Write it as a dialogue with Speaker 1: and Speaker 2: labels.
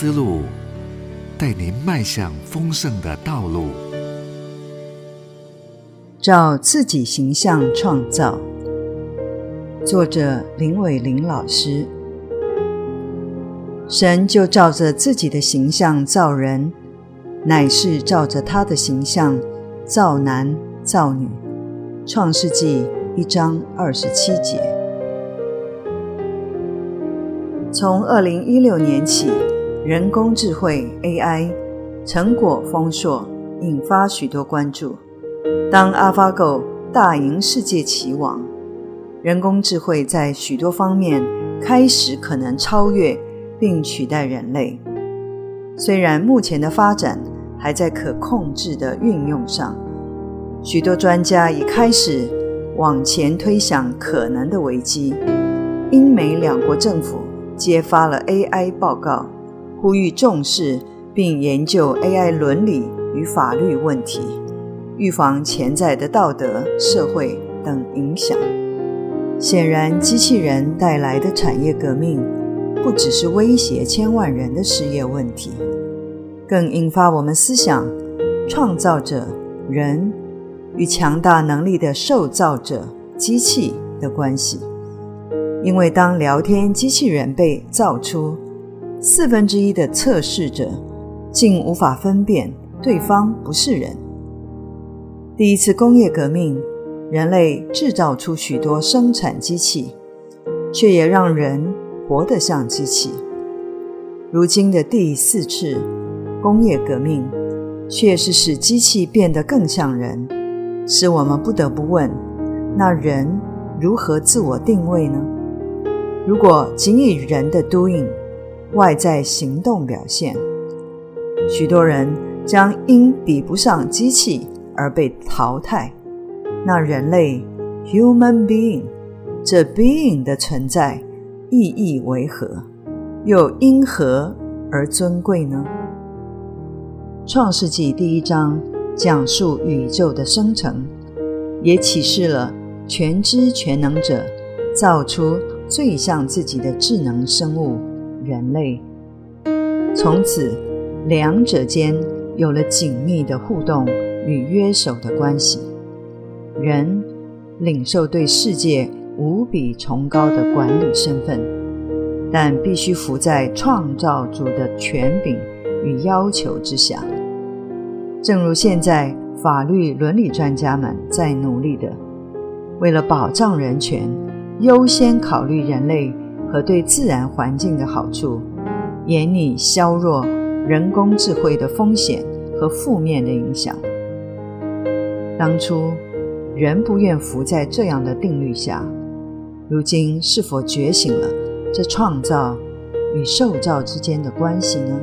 Speaker 1: 思路，带您迈向丰盛的道路。
Speaker 2: 照自己形象创造。作者林伟玲老师。神就照着自己的形象造人，乃是照着他的形象造男造女。创世纪一章二十七节。从二零一六年起，人工智慧 AI 成果丰硕，引发许多关注。当 AlphaGo 大赢世界棋王，人工智慧在许多方面开始可能超越并取代人类。虽然目前的发展还在可控制的运用上，许多专家已开始往前推想可能的危机。英美两国政府揭发了 AI 报告，呼吁重视并研究 AI 伦理与法律问题。预防潜在的道德、社会等影响。显然，机器人带来的产业革命，不只是威胁千万人的失业问题，更引发我们思想：创造者人与强大能力的受造者机器的关系。因为当聊天机器人被造出，四分之一的测试者竟无法分辨对方不是人。第一次工业革命，人类制造出许多生产机器，却也让人活得像机器。如今的第四次工业革命，却是使机器变得更像人，使我们不得不问：那人如何自我定位呢？如果仅以人的 doing 外在行动表现，许多人将因比不上机器。而被淘汰，那人类 （human being） 这 being 的存在意义为何？又因何而尊贵呢？创世纪第一章讲述宇宙的生成，也启示了全知全能者造出最像自己的智能生物——人类。从此，两者间有了紧密的互动。与约守的关系，人领受对世界无比崇高的管理身份，但必须服在创造主的权柄与要求之下。正如现在法律伦理专家们在努力的，为了保障人权，优先考虑人类和对自然环境的好处，严厉削弱人工智慧的风险和负面的影响。当初人不愿服在这样的定律下，如今是否觉醒了这创造与受造之间的关系呢？